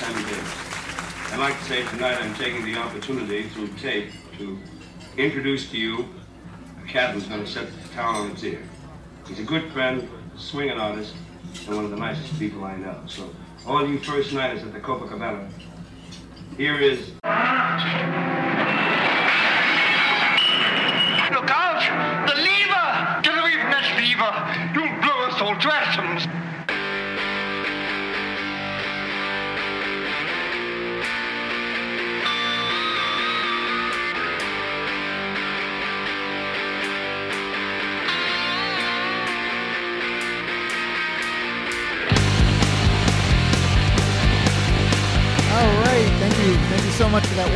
Davis. I'd like to say tonight I'm taking the opportunity through tape to introduce to you a cat who's going to set the town on its ear. He's a good friend, swinging artist, and one of the nicest people I know. So, all you first nighters at the Copacabana, here is.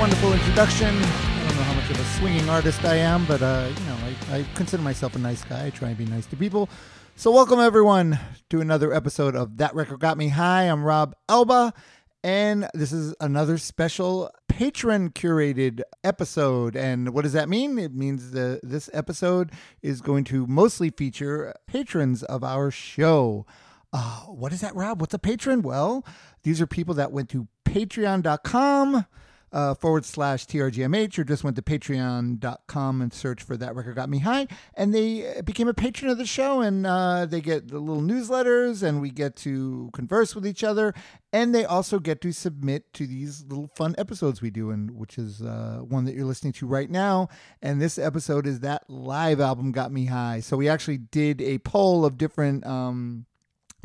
Wonderful introduction. I don't know how much of a swinging artist I am, but uh, you know, I, I consider myself a nice guy. I try and be nice to people. So, welcome everyone to another episode of That Record Got Me High. I'm Rob Elba, and this is another special patron curated episode. And what does that mean? It means that this episode is going to mostly feature patrons of our show. Uh, what is that, Rob? What's a patron? Well, these are people that went to patreon.com uh, forward slash TRGMH or just went to patreon.com and searched for That Record Got Me High. And they became a patron of the show and uh, they get the little newsletters and we get to converse with each other. And they also get to submit to these little fun episodes we do, and which is uh, one that you're listening to right now. And this episode is that live album got me high. So we actually did a poll of different um,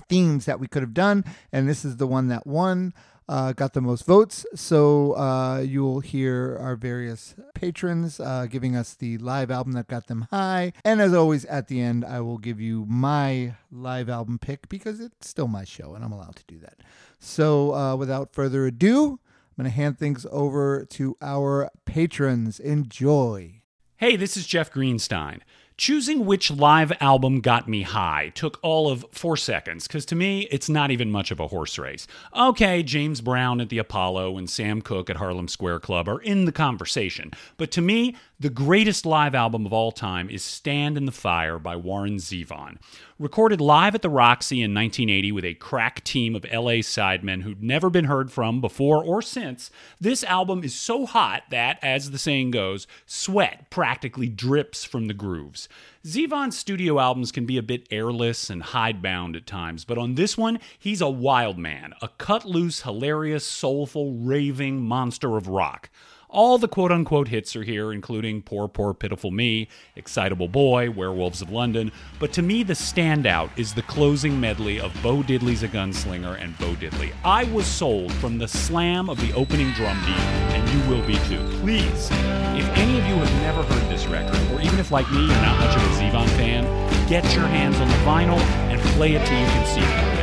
themes that we could have done, and this is the one that won. Uh, got the most votes, so uh, you'll hear our various patrons uh, giving us the live album that got them high. And as always, at the end, I will give you my live album pick because it's still my show and I'm allowed to do that. So, uh, without further ado, I'm going to hand things over to our patrons. Enjoy. Hey, this is Jeff Greenstein. Choosing which live album got me high took all of four seconds, because to me, it's not even much of a horse race. Okay, James Brown at the Apollo and Sam Cooke at Harlem Square Club are in the conversation, but to me, the greatest live album of all time is Stand in the Fire by Warren Zevon. Recorded live at the Roxy in 1980 with a crack team of LA sidemen who'd never been heard from before or since, this album is so hot that, as the saying goes, sweat practically drips from the grooves. Zevon's studio albums can be a bit airless and hidebound at times, but on this one, he's a wild man, a cut loose, hilarious, soulful, raving monster of rock. All the quote unquote hits are here, including Poor, Poor, Pitiful Me, Excitable Boy, Werewolves of London. But to me, the standout is the closing medley of Bo Diddley's a Gunslinger and Bo Diddley. I was sold from the slam of the opening drum beat, and you will be too. Please, if any of you have never heard this record, or even if, like me, you're not much of a Zevon fan, get your hands on the vinyl and play it till you can see it.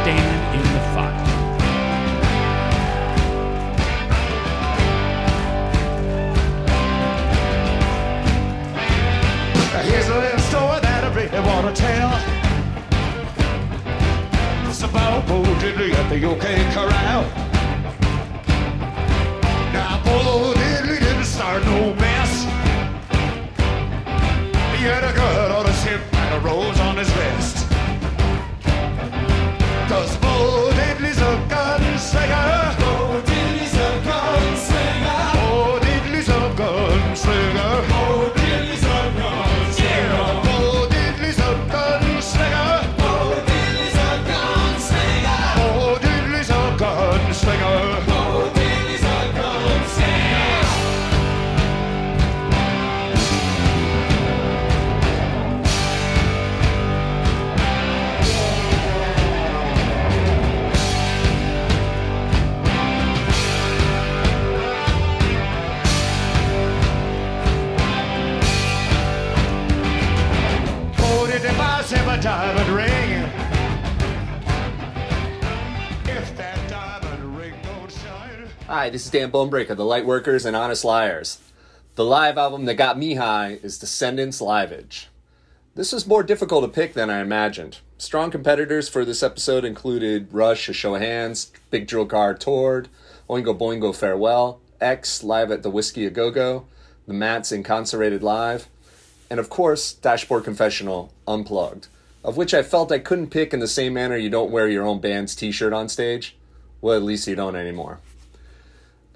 Stand in the fire. It's about Bo Diddley at the OK Corral. Now, Bo Diddley didn't start no mess. He had a gun on his hip and a rose Hi, this is Dan Bonebreaker, the Lightworkers and Honest Liars. The live album that got me high is Descendents Liveage. This was more difficult to pick than I imagined. Strong competitors for this episode included Rush, A Show of Hands, Big Drill Car Toured, Oingo Boingo Farewell, X Live at the Whisky A Go Go, The Mats Inconcerated Live, and of course, Dashboard Confessional Unplugged, of which I felt I couldn't pick in the same manner you don't wear your own band's t shirt on stage. Well, at least you don't anymore.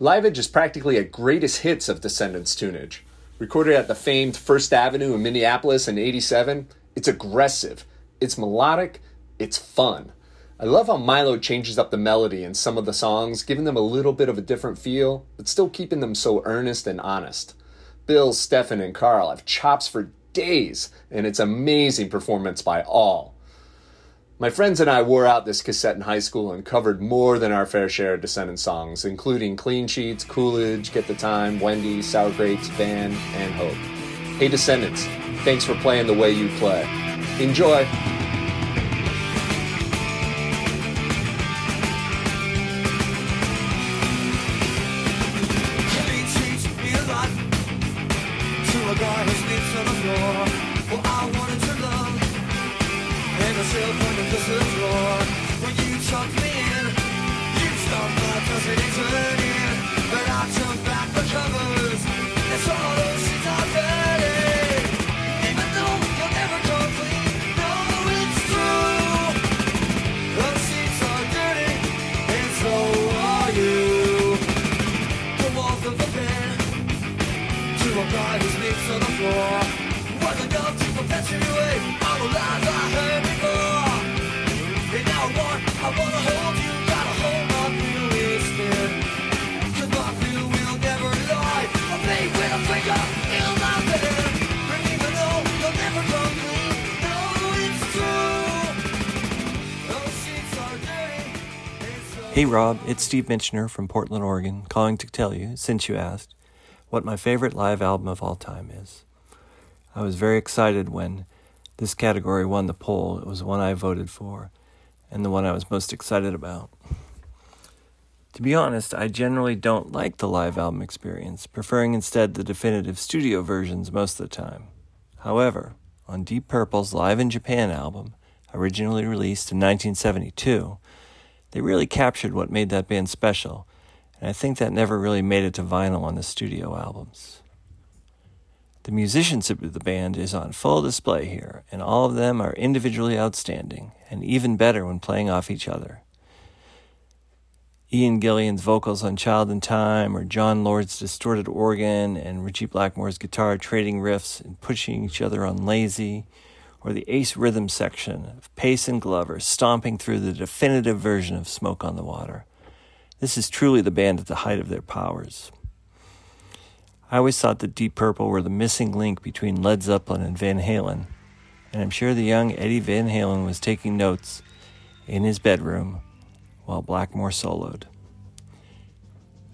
Liveage is practically a greatest hits of Descendents tunage. Recorded at the famed First Avenue in Minneapolis in 87, it's aggressive, it's melodic, it's fun. I love how Milo changes up the melody in some of the songs, giving them a little bit of a different feel, but still keeping them so earnest and honest. Bill, Stefan, and Karl have chops for days, and it's amazing performance by all. My friends and I wore out this cassette in high school and covered more than our fair share of Descendent songs, including Clean Sheets, Coolidge, Get the Time, Wendy, Sour Grapes, Van, and Hope. Hey Descendents, thanks for playing the way you play. Enjoy! Hey Rob, it's Steve Mitchner from Portland, Oregon, calling to tell you, since you asked, what my favorite live album of all time is. I was very excited when this category won the poll. It was the one I voted for, and the one I was most excited about. To be honest, I generally don't like the live album experience, preferring instead the definitive studio versions most of the time. However, on Deep Purple's Live in Japan album, originally released in 1972, they really captured what made that band special, and I think that never really made it to vinyl on the studio albums. The musicianship of the band is on full display here, and all of them are individually outstanding, and even better when playing off each other. Ian Gillan's vocals on Child in Time, or Jon Lord's distorted organ, and Ritchie Blackmore's guitar trading riffs and pushing each other on Lazy, or the Ace rhythm section of Pace and Glover stomping through the definitive version of Smoke on the Water. This is truly the band at the height of their powers. I always thought that Deep Purple were the missing link between Led Zeppelin and Van Halen, and I'm sure the young Eddie Van Halen was taking notes in his bedroom while Blackmore soloed.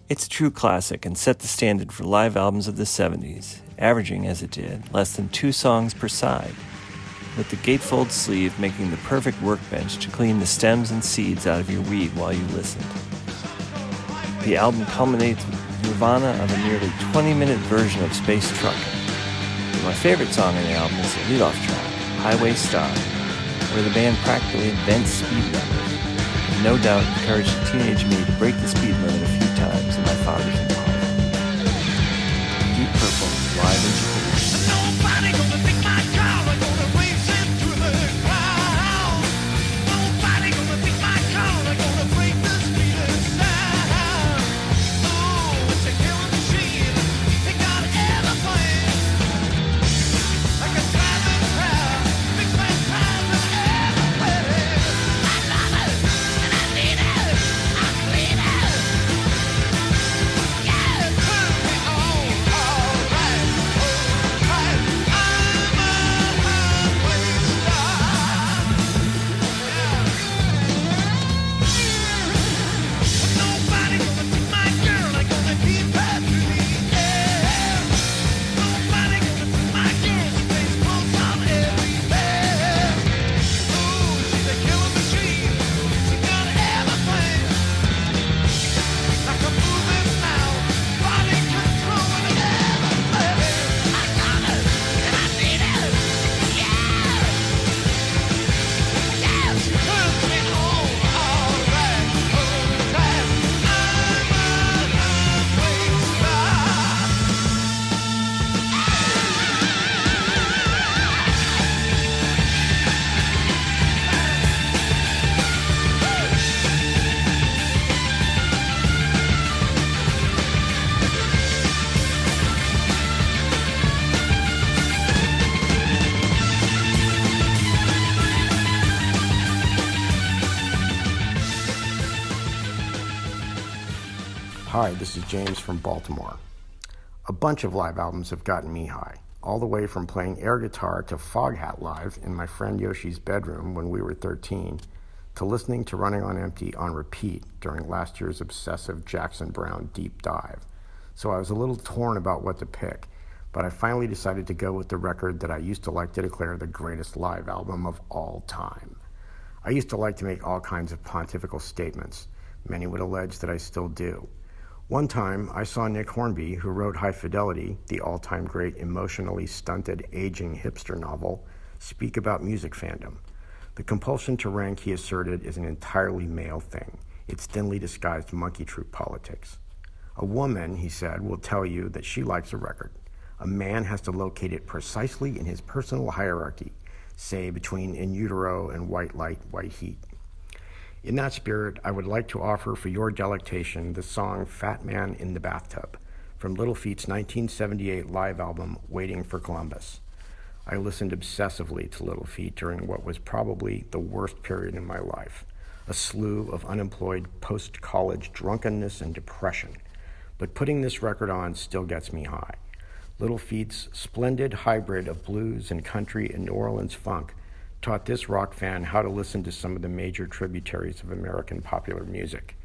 It's a true classic and set the standard for live albums of the 70s, averaging, as it did, less than two songs per side, with the gatefold sleeve making the perfect workbench to clean the stems and seeds out of your weed while you listened. The album culminates with Nirvana of a nearly 20 minute version of Space Truckin'. My favorite song on the album is the leadoff track, Highway Star, where the band practically invents speed limit, and no doubt encouraged teenage me to break the speed limit a few times in my father's Impala. Deep Purple, live in Japan. Hi, this is James from Baltimore. A bunch of live albums have gotten me high, all the way from playing air guitar to Foghat Live in my friend Yoshi's bedroom when we were 13, to listening to Running on Empty on repeat during last year's obsessive Jackson Browne deep dive. So I was a little torn about what to pick, but I finally decided to go with the record that I used to like to declare the greatest live album of all time. I used to like to make all kinds of pontifical statements. Many would allege that I still do. One time, I saw Nick Hornby, who wrote High Fidelity, the all time great emotionally stunted aging hipster novel, speak about music fandom. The compulsion to rank, he asserted, is an entirely male thing. It's thinly disguised monkey troop politics. A woman, he said, will tell you that she likes a record. A man has to locate it precisely in his personal hierarchy, say between in utero and white light, white heat. In that spirit, I would like to offer for your delectation the song Fat Man in the Bathtub from Little Feat's 1978 live album Waiting for Columbus. I listened obsessively to Little Feat during what was probably the worst period in my life a slew of unemployed post college drunkenness and depression. But putting this record on still gets me high. Little Feat's splendid hybrid of blues and country and New Orleans funk taught this rock fan how to listen to some of the major tributaries of American popular music,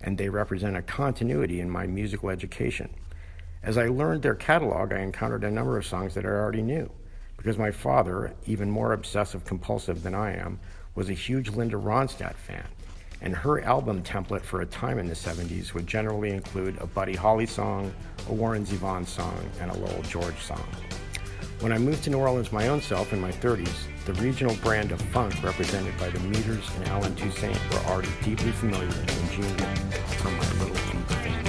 and they represent a continuity in my musical education. As I learned their catalog, I encountered a number of songs that I already knew, because my father, even more obsessive compulsive than I am, was a huge Linda Ronstadt fan, and her album template for a time in the 70s would generally include a Buddy Holly song, a Warren Zevon song, and a Lowell George song. When I moved to New Orleans my own self in my 30s, the regional brand of funk represented by the Meters and Allen Toussaint were already deeply familiar and genial from my little fandom.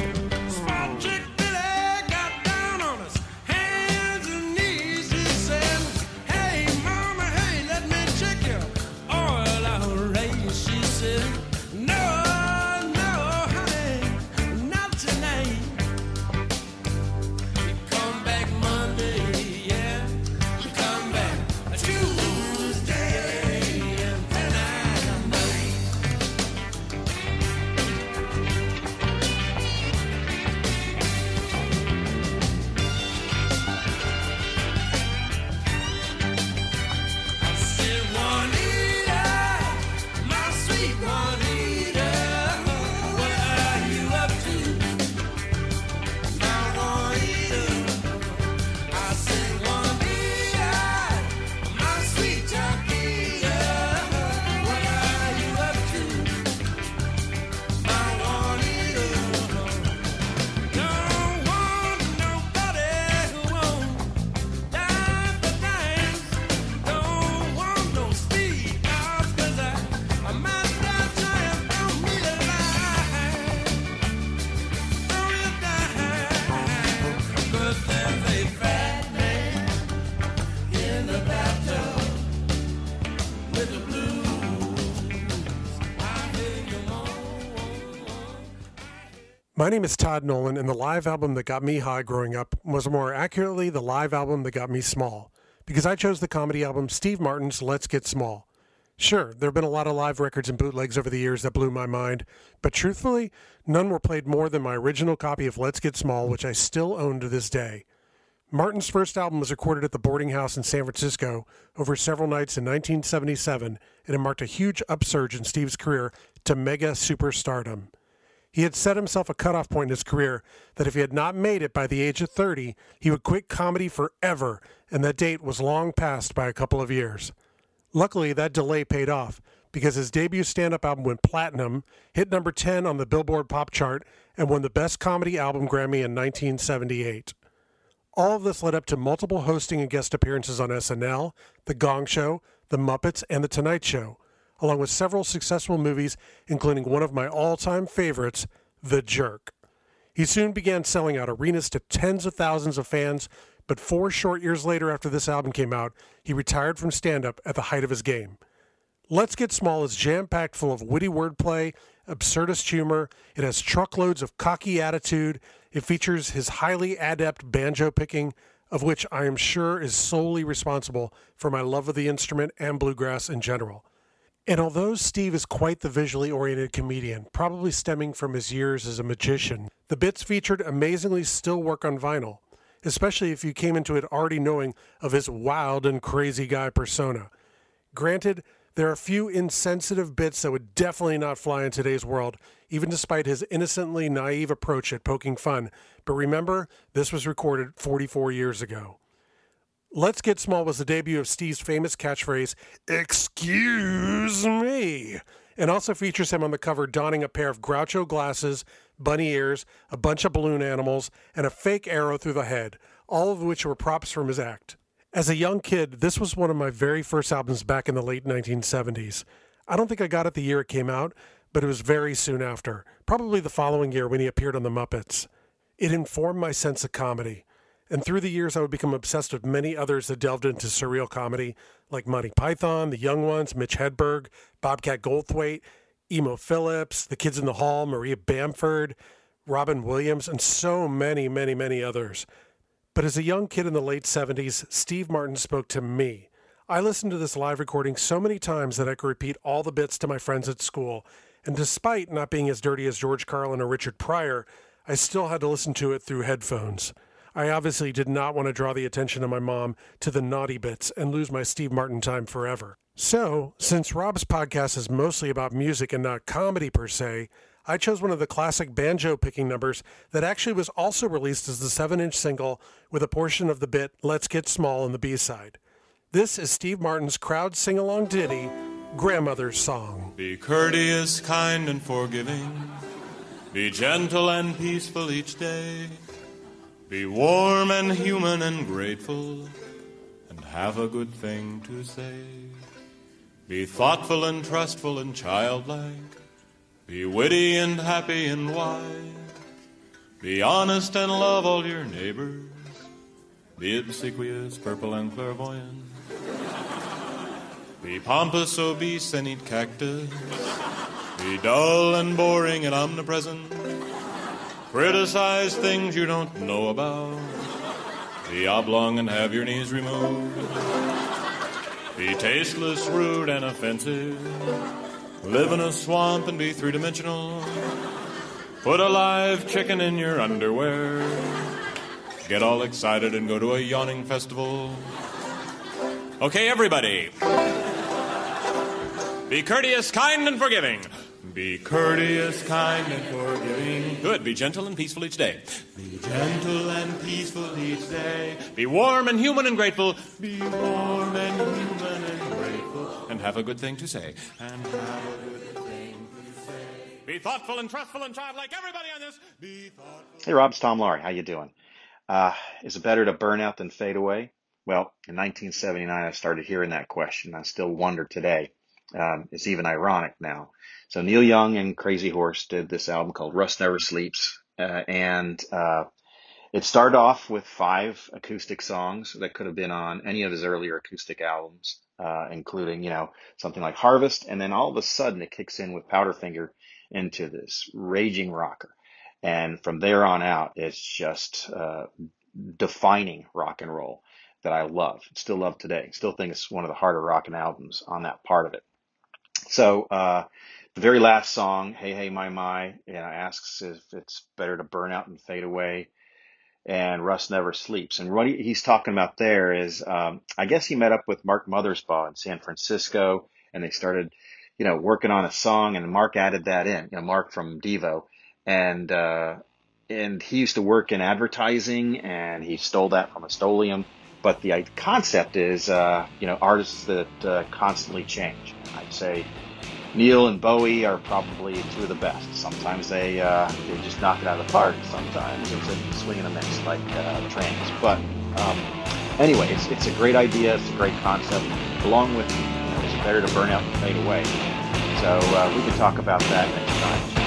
My name is Todd Nolan, and the live album that got me high growing up was more accurately the live album that got me small, because I chose the comedy album Steve Martin's Let's Get Small. Sure, there have been a lot of live records and bootlegs over the years that blew my mind, but truthfully, none were played more than my original copy of Let's Get Small, which I still own to this day. Martin's first album was recorded at the boarding house in San Francisco over several nights in 1977, and it marked a huge upsurge in Steve's career to mega superstardom. He had set himself a cutoff point in his career that if he had not made it by the age of 30, he would quit comedy forever, and that date was long past by a couple of years. Luckily, that delay paid off because his debut stand up album went platinum, hit number 10 on the Billboard Pop Chart, and won the Best Comedy Album Grammy in 1978. All of this led up to multiple hosting and guest appearances on SNL, The Gong Show, The Muppets, and The Tonight Show, along with several successful movies, including one of my all time favorites, The Jerk. He soon began selling out arenas to tens of thousands of fans, but four short years later, after this album came out, he retired from stand up at the height of his game. Let's Get Small is jam packed full of witty wordplay, absurdist humor. It has truckloads of cocky attitude. It features his highly adept banjo picking, of which I am sure is solely responsible for my love of the instrument and bluegrass in general. And although Steve is quite the visually oriented comedian, probably stemming from his years as a magician, the bits featured amazingly still work on vinyl, especially if you came into it already knowing of his wild and crazy guy persona. Granted, there are a few insensitive bits that would definitely not fly in today's world, even despite his innocently naive approach at poking fun. But remember, this was recorded 44 years ago. Let's Get Small was the debut of Steve's famous catchphrase, Excuse me, and also features him on the cover donning a pair of Groucho glasses, bunny ears, a bunch of balloon animals, and a fake arrow through the head, all of which were props from his act. As a young kid, this was one of my very first albums back in the late 1970s. I don't think I got it the year it came out, but it was very soon after, probably the following year when he appeared on The Muppets. It informed my sense of comedy. And through the years, I would become obsessed with many others that delved into surreal comedy, like Monty Python, The Young Ones, Mitch Hedberg, Bobcat Goldthwait, Emo Philips, The Kids in the Hall, Maria Bamford, Robin Williams, and so many, many, many others. But as a young kid in the late 70s, Steve Martin spoke to me. I listened to this live recording so many times that I could repeat all the bits to my friends at school. And despite not being as dirty as George Carlin or Richard Pryor, I still had to listen to it through headphones. I obviously did not want to draw the attention of my mom to the naughty bits and lose my Steve Martin time forever. So, since Rob's podcast is mostly about music and not comedy per se, I chose one of the classic banjo picking numbers that actually was also released as the 7 inch single with a portion of the bit Let's Get Small on the B side. This is Steve Martin's crowd sing along ditty, Grandmother's Song. Be courteous, kind, and forgiving. Be gentle and peaceful each day. Be warm and human and grateful. And have a good thing to say. Be thoughtful and trustful and childlike. Be witty and happy and wise. Be honest and love all your neighbors. Be obsequious, purple, and clairvoyant. Be pompous, obese, and eat cactus. Be dull and boring and omnipresent. Criticize things you don't know about. Be oblong and have your knees removed. Be tasteless, rude, and offensive. Live in a swamp and be three dimensional. Put a live chicken in your underwear. Get all excited and go to a yawning festival. Okay, everybody. Be courteous, kind, and forgiving. Be courteous, kind, and forgiving. Good. Be gentle and peaceful each day. Be gentle and peaceful each day. Be warm and human and grateful. Be warm and human and grateful. And have a good thing to say. And have a good thing to say. Be thoughtful and trustful and childlike. Everybody on this. Be thoughtful. Hey, Rob, it's Tom Laurie. How you doing? Uh, is it better to burn out than fade away? Well, in 1979, I started hearing that question. I still wonder today. Um, it's even ironic now. So Neil Young and Crazy Horse did this album called Rust Never Sleeps, uh, and uh, it started off with five acoustic songs that could have been on any of his earlier acoustic albums, uh, including you know something like Harvest, and then all of a sudden it kicks in with Powderfinger into this raging rocker, and from there on out it's just uh, defining rock and roll that I love, still love today. Still think it's one of the harder rocking albums on that part of it. So uh, the very last song, "Hey Hey My My," you know, asks if it's better to burn out and fade away, and Rust never sleeps. And what he, he's talking about there is, um, I guess he met up with Mark Mothersbaugh in San Francisco, and they started, you know, working on a song, and Mark added that in. You know, Mark from Devo, and uh, and he used to work in advertising, and he stole that from Rust-Oleum. But the concept is, uh, you know, artists that uh, constantly change. I'd say Neil and Bowie are probably two of the best. Sometimes they uh, they just knock it out of the park. Sometimes it's a swing and a miss, like uh, Trans. But um, anyway, it's it's a great idea. It's a great concept. Along with, you know, it's better to burn out than fade away. So uh, we can talk about that next time.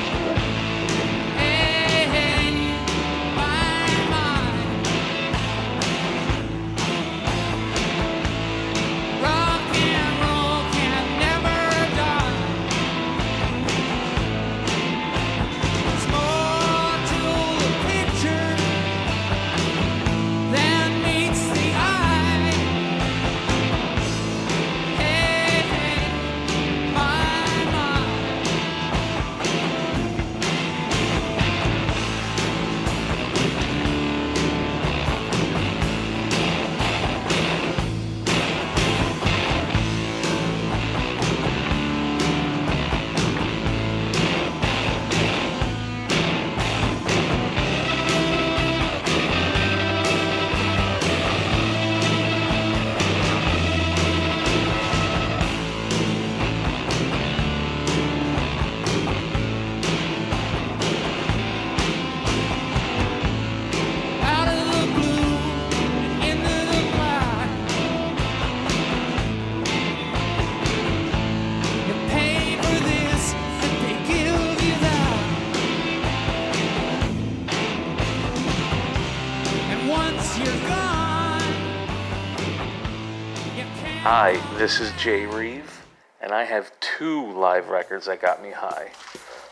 This is Jay Reeve, and I have two live records that got me high.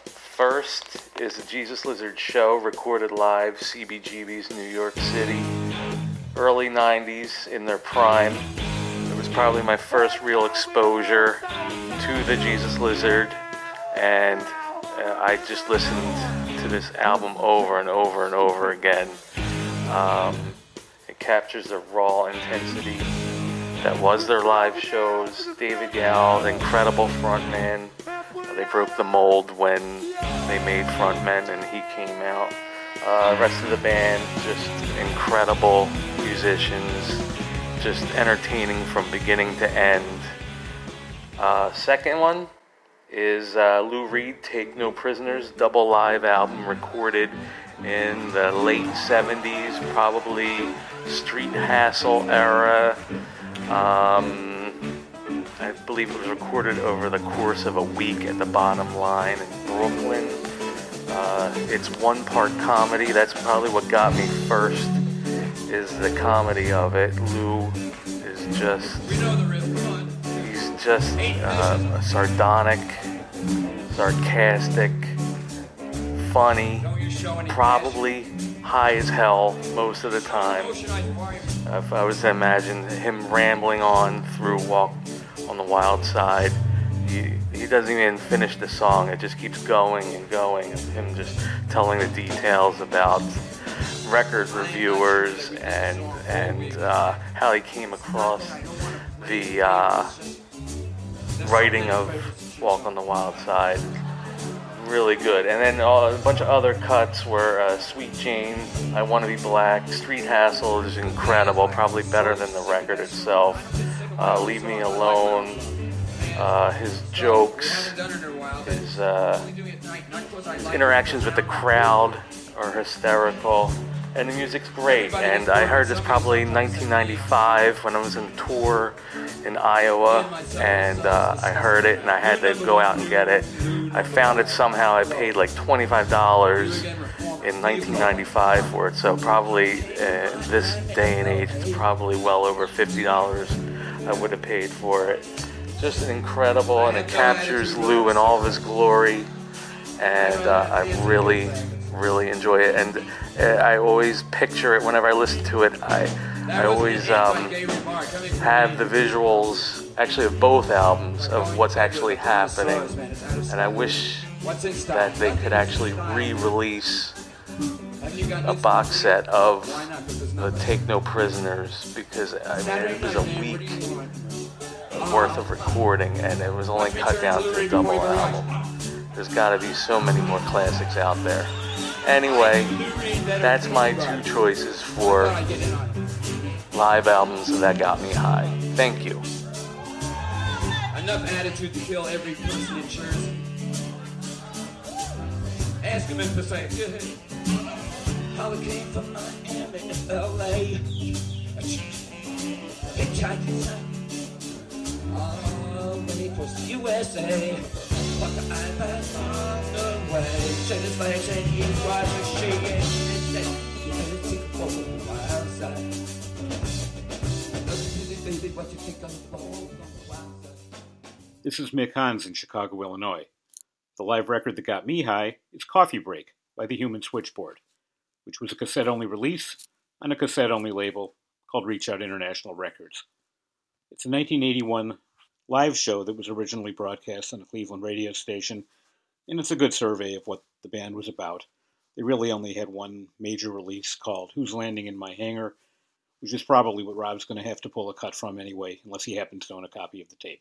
First is the Jesus Lizard Show, recorded live, CBGB's New York City, early 90s in their prime. It was probably my first real exposure to the Jesus Lizard, and uh, I just listened to this album over and over and over again. Um, it captures the raw intensity that was their live shows. David Yow, incredible frontman. They broke the mold when they made frontmen and he came out. Uh, rest of the band, just incredible musicians, just entertaining from beginning to end. Uh, second one is uh, Lou Reed, Take No Prisoners, double live album recorded in the late 70s, probably Street Hassle era. Um, I believe it was recorded over the course of a week at the bottom line in Brooklyn. Uh, it's one part comedy. That's probably what got me first, is the comedy of it. Lou is just, he's just uh, sardonic, sarcastic, funny, probably high as hell most of the time. If I was to imagine him rambling on through Walk on the Wild Side, he, he doesn't even finish the song. It just keeps going and going, and him just telling the details about record reviewers and and uh, how he came across the uh, writing of Walk on the Wild Side really good. And then a bunch of other cuts were uh, Sweet Jane, I Want to Be Black, Street Hassle is incredible, probably better than the record itself. Uh, Leave Me Alone, uh, his jokes, his, uh, his interactions with the crowd are hysterical. And the music's great. And I heard this probably in 1995 when I was on tour in Iowa. And uh, I heard it and I had to go out and get it. I found it somehow. I paid like $25 in 1995 for it. So probably uh, this day and age, it's probably well over $50 I would have paid for it. Just incredible, and it captures Lou in all of his glory. And uh, I really, really enjoy it. And uh, I always picture it whenever I listen to it. I, I always um, have the visuals, actually, of both albums of what's actually happening. And I wish that they could actually re-release a box set of the Take No Prisoners because I mean it was a week worth of recording and it was only cut down to a double album. There's got to be so many more classics out there. Anyway, that's my two choices for live albums that got me high. Thank you. Enough attitude to kill every person in Jersey. Ask him if ain't good. How it came from Miami to LA. Hitchhiking all the way the USA. Walk the iPad on the way. And he? This is Mick Hans in Chicago, Illinois. The live record that got me high is Coffee Break by the Human Switchboard, which was a cassette only release on a cassette only label called Reach Out International Records. It's a 1981 live show that was originally broadcast on a Cleveland radio station, and it's a good survey of what the band was about. They really only had one major release called Who's Landing in My Hangar, which is probably what Rob's going to have to pull a cut from anyway, unless he happens to own a copy of the tape.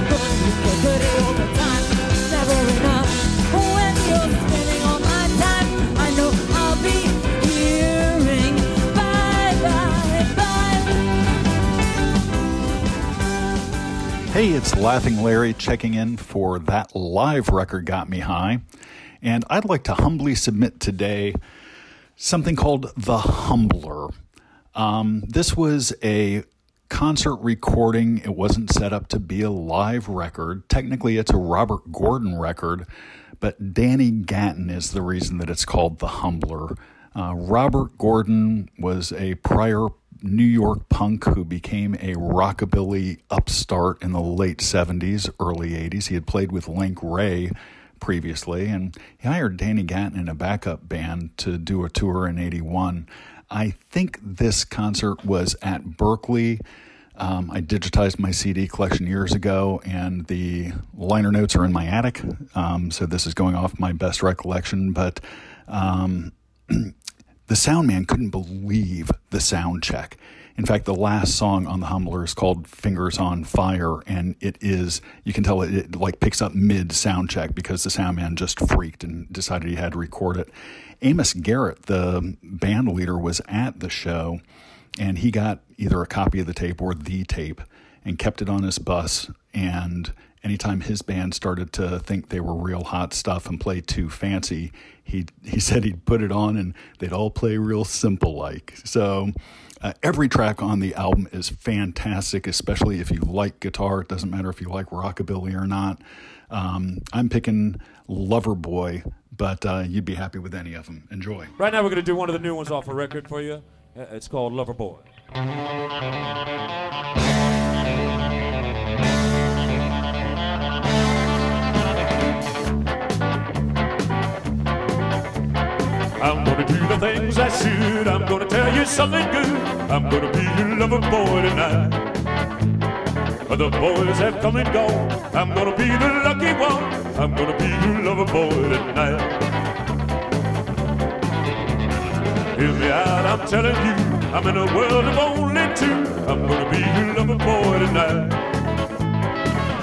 Hey, it's Laughing Larry checking in for that live record got me high. And I'd like to humbly submit today something called The Humbler. Um, this was a concert recording. It wasn't set up to be a live record. Technically, it's a Robert Gordon record, but Danny Gatton is the reason that it's called The Humbler. Uh, Robert Gordon was a prior New York punk who became a rockabilly upstart in the late 70s, early 80s. He had played with Link Wray previously, and he hired Danny Gatton in a backup band to do a tour in 81. I think this concert was at Berkeley. Um, I digitized my CD collection years ago, and the liner notes are in my attic. Um, so this is going off my best recollection, but um, the sound man couldn't believe the sound check. In fact, the last song on the Humbler is called "Fingers on Fire," and it is you can tell it, it like picks up mid sound check because the sound man just freaked and decided he had to record it. Amos Garrett, the band leader, was at the show, and he got either a copy of the tape or the tape and kept it on his bus. And anytime his band started to think they were real hot stuff and play too fancy, he he said he'd put it on and they'd all play real simple like. So uh, every track on the album is fantastic, especially if you like guitar. It doesn't matter if you like rockabilly or not. Um, I'm picking Loverboy, but uh, you'd be happy with any of them. Enjoy. Right now, we're going to do one of the new ones off a record for you. Uh, It's called Lover things I should. I'm gonna tell you something good. I'm gonna be your lover boy tonight. The boys have come and gone. I'm gonna be the lucky one. I'm gonna be your lover boy tonight. Hear me out, I'm telling you. I'm in a world of only two. I'm gonna be your lover boy tonight.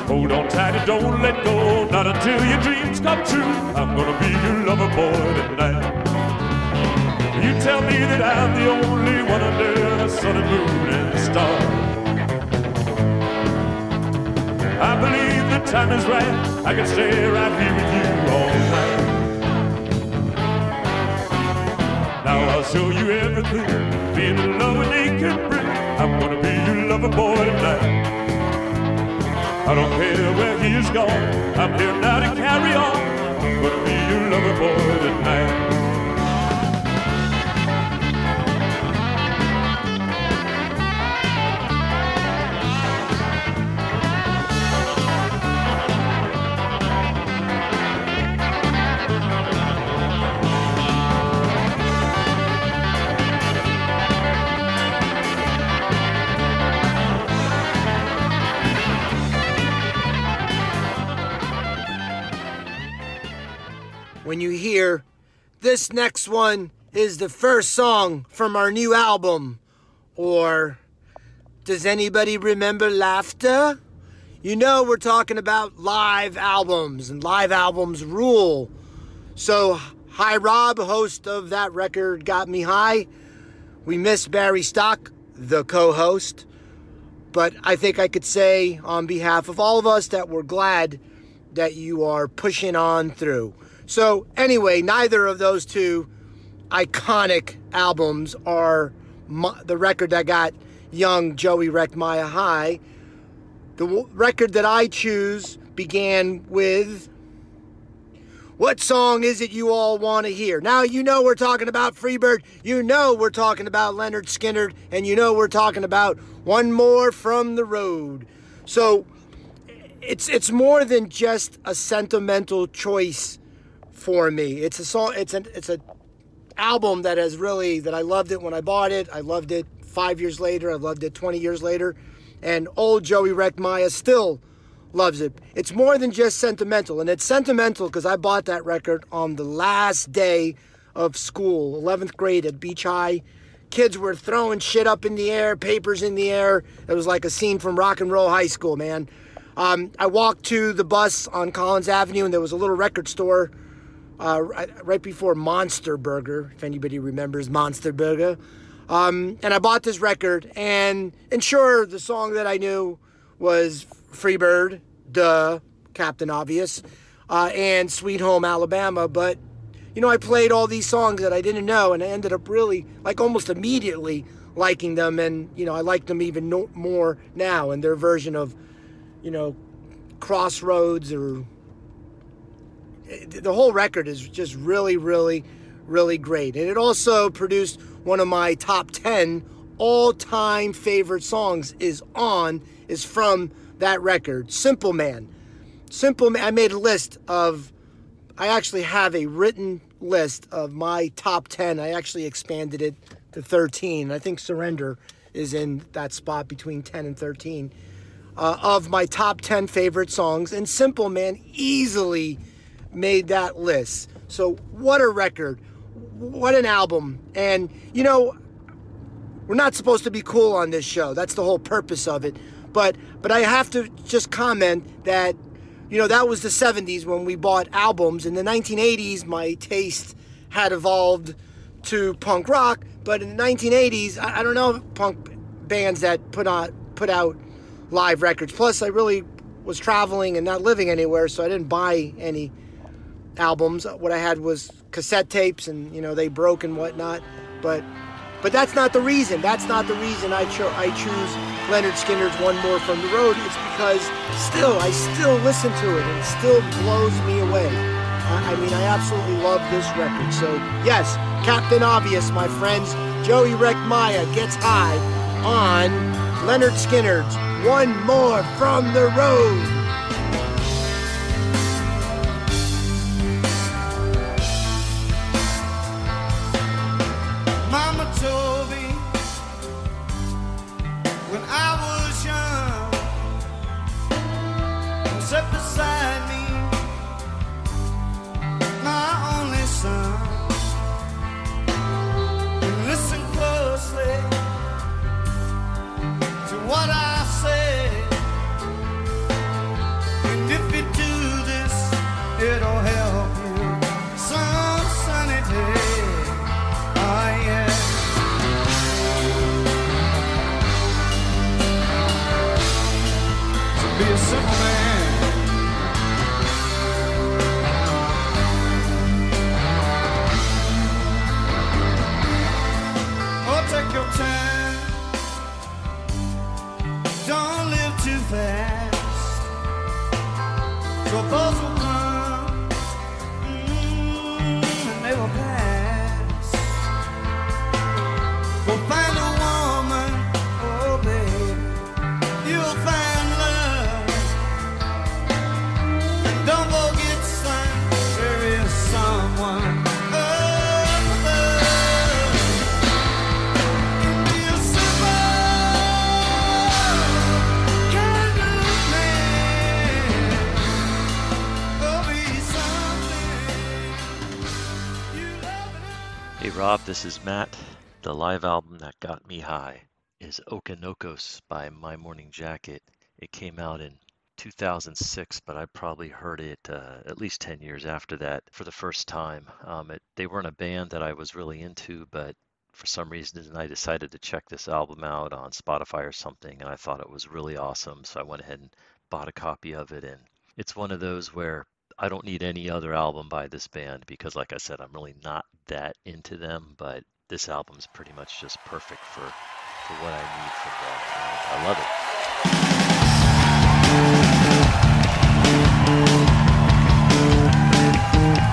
Hold on tight and don't let go, not until your dreams come true. I'm gonna be your lover boy tonight. You tell me that I'm the only one under the sun and moon and stars. I believe the time is right. I can stay right here with you all night. Now I'll show you everything. Being in love with me can bring. I'm gonna be your lover boy tonight. I don't care where he is gone. I'm here now to carry on. I'm gonna be your lover boy tonight. When you hear this next one is the first song from our new album, or does anybody remember Laughter? You know, we're talking about live albums, and live albums rule. So, hi, Rob, host of that record, Got Me High. We miss Barry Stock, the co host, but I think I could say on behalf of all of us that we're glad that you are pushing on through. So, anyway, neither of those two iconic albums are my, the record that got young Joey wrecked Maya high. The w- record that I choose began with What song is it you all want to hear? Now, you know we're talking about Freebird, you know we're talking about Lynyrd Skynyrd, and you know we're talking about One More from the Road. So, it's it's more than just a sentimental choice for me. It's a song. It's an it's a album that has really that I loved it when I bought it. I loved it five years later. I loved it twenty years later, and old Joey Wrecked Maya still loves it. It's more than just sentimental, and it's sentimental because I bought that record on the last day of school, 11th grade at Beach High. Kids were throwing shit up in the air, papers in the air. It was like a scene from Rock and Roll High School, man. Um, I walked to the bus on Collins Avenue, and there was a little record store uh, right, before Monster Burger, if anybody remembers Monster Burger. Um, and I bought this record, and and sure, the song that I knew was Freebird, duh, Captain Obvious, uh, and Sweet Home Alabama. But, you know, I played all these songs that I didn't know, and I ended up really, like, almost immediately liking them. And, you know, I like them even no- more now And their version of, you know, Crossroads or. The whole record is just really, really, really great. And it also produced one of my top 10 all-time favorite songs is on is from that record simple man. Simple man i made a list of i actually have a written list of my top 10 i actually expanded it to 13 i think surrender is in that spot between 10 and 13 uh, of my top 10 favorite songs. And simple man easily made that list so what a record what an album and you know we're not supposed to be cool on this show. That's the whole purpose of it. But but I have to just comment that you know that was the 70s when we bought albums. In the 1980s, my taste had evolved to punk rock. But in the 1980s, I, I don't know punk bands that put on put out live records. Plus, I really was traveling and not living anywhere, so I didn't buy any albums. What I had was cassette tapes, and you know they broke and whatnot. But but that's not the reason. That's not the reason I cho- I choose Lynyrd Skynyrd's One More from the Road. It's because still I still listen to it and it still blows me away. I, I mean I absolutely love this record. So yes, Captain Obvious, my friends. Joey Reckmaya gets high on Lynyrd Skynyrd's One More from the Road. Troubles will this is Matt. The live album that got me high is Okonokos by My Morning Jacket. It came out in 2006, but I probably heard it uh, at least 10 years after that for the first time. Um, it, they weren't a band that I was really into, but for some reason I decided to check this album out on Spotify or something, and I thought it was really awesome. So I went ahead and bought a copy of it, and it's one of those where I don't need any other album by this band because, like I said, I'm really not that into them. But this album's pretty much just perfect for for what I need from them. I love it.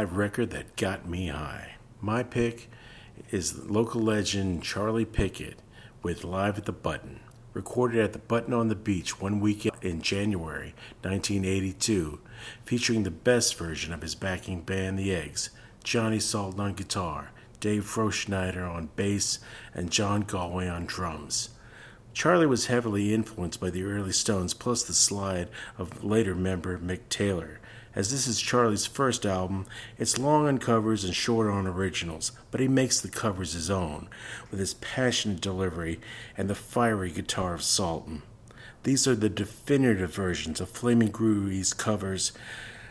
Live record that got me high. My pick is local legend Charlie Pickett with Live at the Button, recorded at the Button on the Beach one weekend in January 1982, featuring the best version of his backing band, The Eggs, Johnny Salt on guitar, Dave Froschneider on bass, and John Galway on drums. Charlie was heavily influenced by the early Stones, plus the slide of later member Mick Taylor. As this is Charlie's first album, it's long on covers and short on originals, but he makes the covers his own, with his passionate delivery and the fiery guitar of Salton. These are the definitive versions of Flamin' Groovies' covers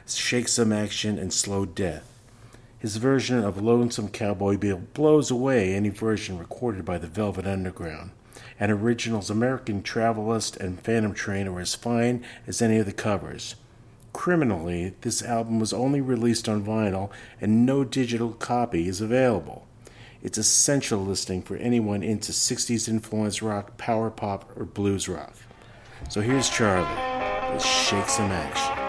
Shake Some Action and Slow Death. His version of Lonesome Cowboy Bill blows away any version recorded by the Velvet Underground and originals American Travelist and Phantom Train are as fine as any of the covers. Criminally, this album was only released on vinyl and no digital copy is available. It's essential listening for anyone into 60s influenced rock, power pop, or blues rock. So here's Charlie with Shake Some Action.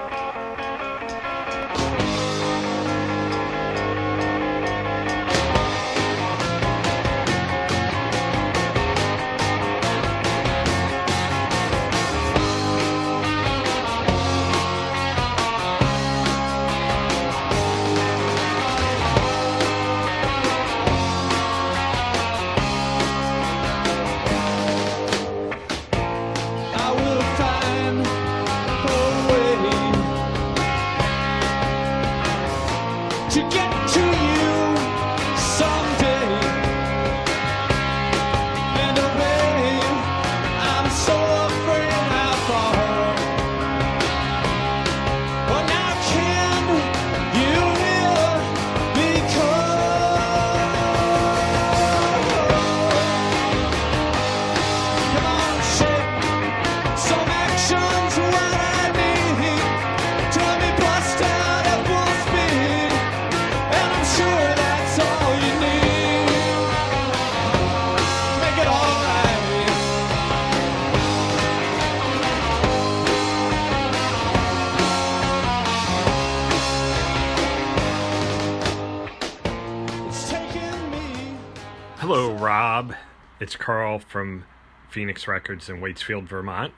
It's Carl from Phoenix Records in Waitsfield, Vermont.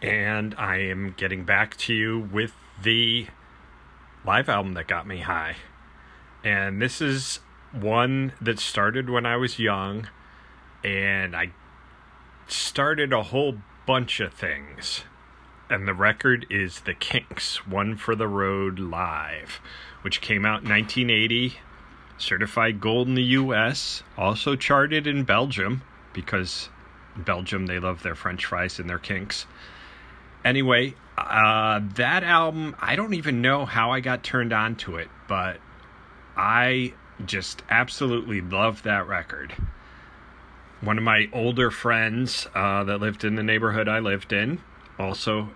And I am getting back to you with the live album that got me high. And this is one that started when I was young. And I started a whole bunch of things. And the record is The Kinks, One for the Road Live, which came out in 1980 certified gold in the US, also charted in Belgium because in Belgium they love their french fries and their kinks. Anyway, uh, that album, I don't even know how I got turned on to it, but I just absolutely love that record. One of my older friends uh, that lived in the neighborhood I lived in also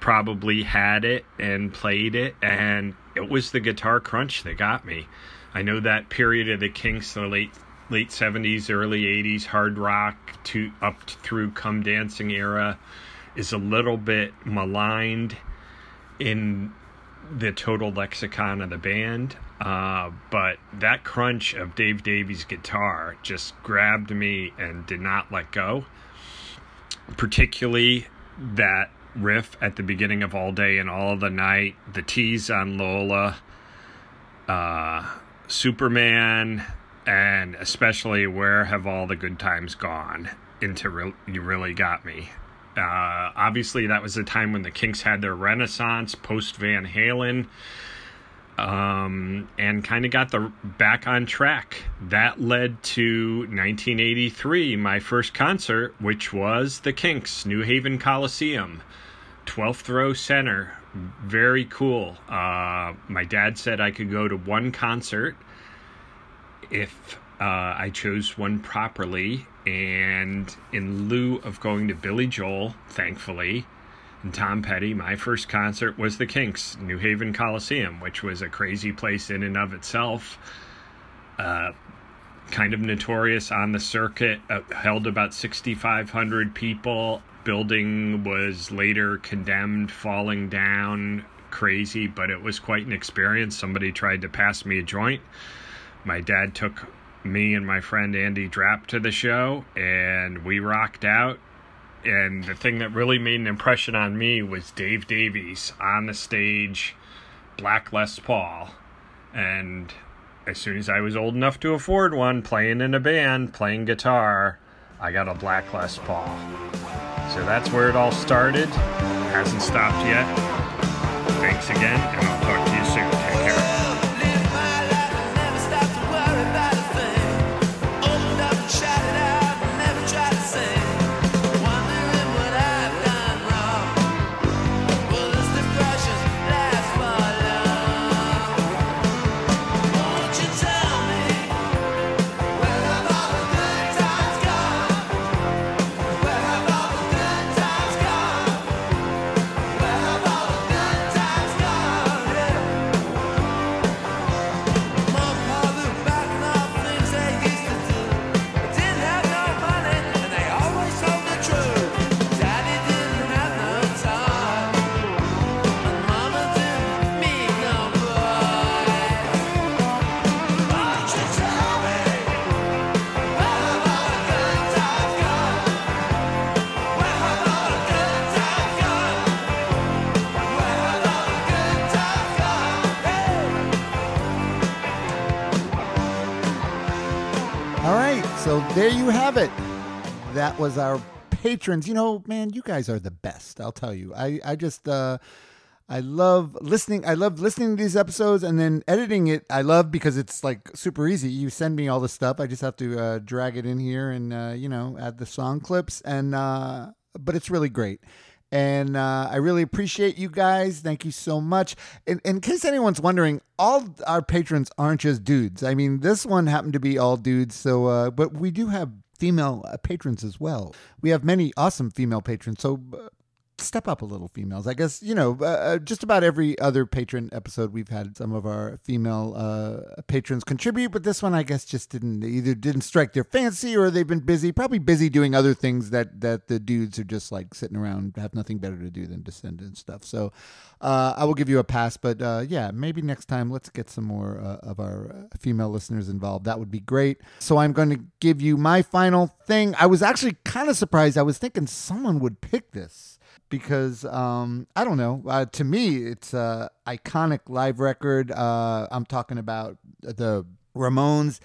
probably had it and played it, and it was the guitar crunch that got me. I know that period of the Kinks, the late late seventies, early eighties, hard rock to up through Come Dancing era, is a little bit maligned in the total lexicon of the band. Uh, but that crunch of Dave Davies' guitar just grabbed me and did not let go. Particularly that riff at the beginning of All Day and All of the Night, the tease on Lola, uh, Superman, and especially Where Have All the Good Times Gone into re- You Really Got Me. Uh, obviously, that was a time when the Kinks had their renaissance post Van Halen um, and kind of got the back on track. That led to 1983, my first concert, which was the Kinks, New Haven Coliseum, 12th row center. Very cool. Uh, my dad said I could go to one concert if uh, I chose one properly. And in lieu of going to Billy Joel, thankfully, and Tom Petty, my first concert was the Kinks, New Haven Coliseum, which was a crazy place in and of itself. Uh, kind of notorious on the circuit, uh, held about 6,500 people. building was later condemned, falling down, crazy, but it was quite an experience. Somebody tried to pass me a joint. My dad took me and my friend Andy Drapp to the show, and we rocked out. And the thing that really made an impression on me was Dave Davies on the stage, Black Les Paul. And as soon as I was old enough to afford one, playing in a band, playing guitar, I got a Black Les Paul. So that's where it all started. Hasn't stopped yet. Thanks again, and I'll talk That was our patrons. You know, man, you guys are the best. I'll tell you. I I just uh I love listening. I love listening to these episodes and then editing it. I love because it's like super easy. You send me all the stuff. I just have to uh, drag it in here and uh, you know add the song clips and uh, but it's really great. And uh, I really appreciate you guys. Thank you so much. In, in case anyone's wondering, all our patrons aren't just dudes. I mean, this one happened to be all dudes. So, uh, but we do have female uh, patrons as well. We have many awesome female patrons. So, uh, step up a little, females. I guess you know, uh, uh, just about every other patron episode, we've had some of our female uh, patrons contribute, but this one, I guess, just didn't either didn't strike their fancy or they've been busy, probably busy doing other things that that the dudes are just like sitting around, have nothing better to do than to send in stuff. So, uh, I will give you a pass, but uh, yeah, maybe next time let's get some more uh, of our female listeners involved. That would be great. So I'm going to give you my final thing. I was actually kind of surprised. I was thinking someone would pick this because um, I don't know. Uh, to me, it's a iconic live record. Uh, I'm talking about the Ramones.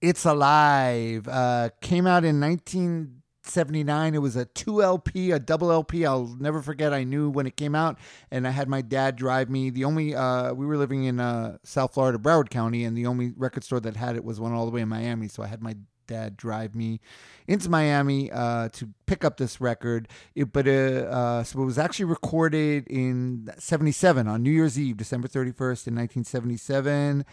It's Alive uh, came out in 1979. It was a two LP, a double LP. I'll never forget. I knew when it came out, and I had my dad drive me. The only uh, we were living in uh, South Florida, Broward County, and the only record store that had it was one all the way in Miami. So I had my dad drive me into Miami uh, to pick up this record. It, but uh, uh, so it was actually recorded in '77 on New Year's Eve, December 31st, in 1977,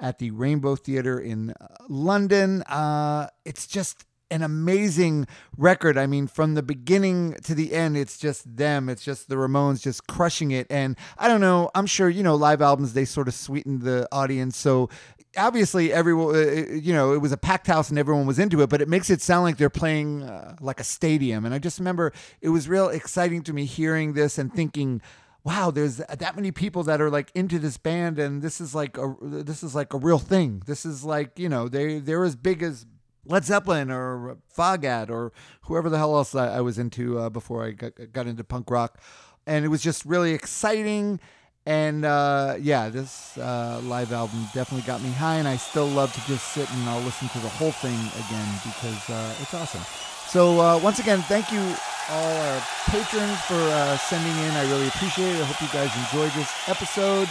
at the Rainbow Theatre in uh, London. Uh, it's just an amazing record. I mean, from the beginning to the end, it's just them. It's just the Ramones just crushing it. And I don't know. I'm sure you know live albums they sort of sweeten the audience. So obviously everyone uh, you know it was a packed house and everyone was into it but it makes it sound like they're playing uh, like a stadium and i just remember it was real exciting to me hearing this and thinking wow there's that many people that are like into this band and this is like a this is like a real thing this is like you know they they're as big as Led Zeppelin or Foghat or whoever the hell else I, I was into uh, before I got, got into punk rock. And it was just really exciting. And uh, yeah, this uh, live album definitely got me high, and I still love to just sit and I'll listen to the whole thing again because uh, it's awesome. So uh, once again, thank you all our patrons for uh, sending in. I really appreciate it. I hope you guys enjoyed this episode.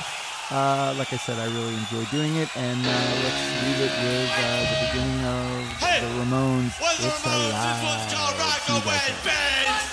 Uh, like I said, I really enjoy doing it, and uh, let's leave it with uh, the beginning of the Ramones. It's alive. See you guys later.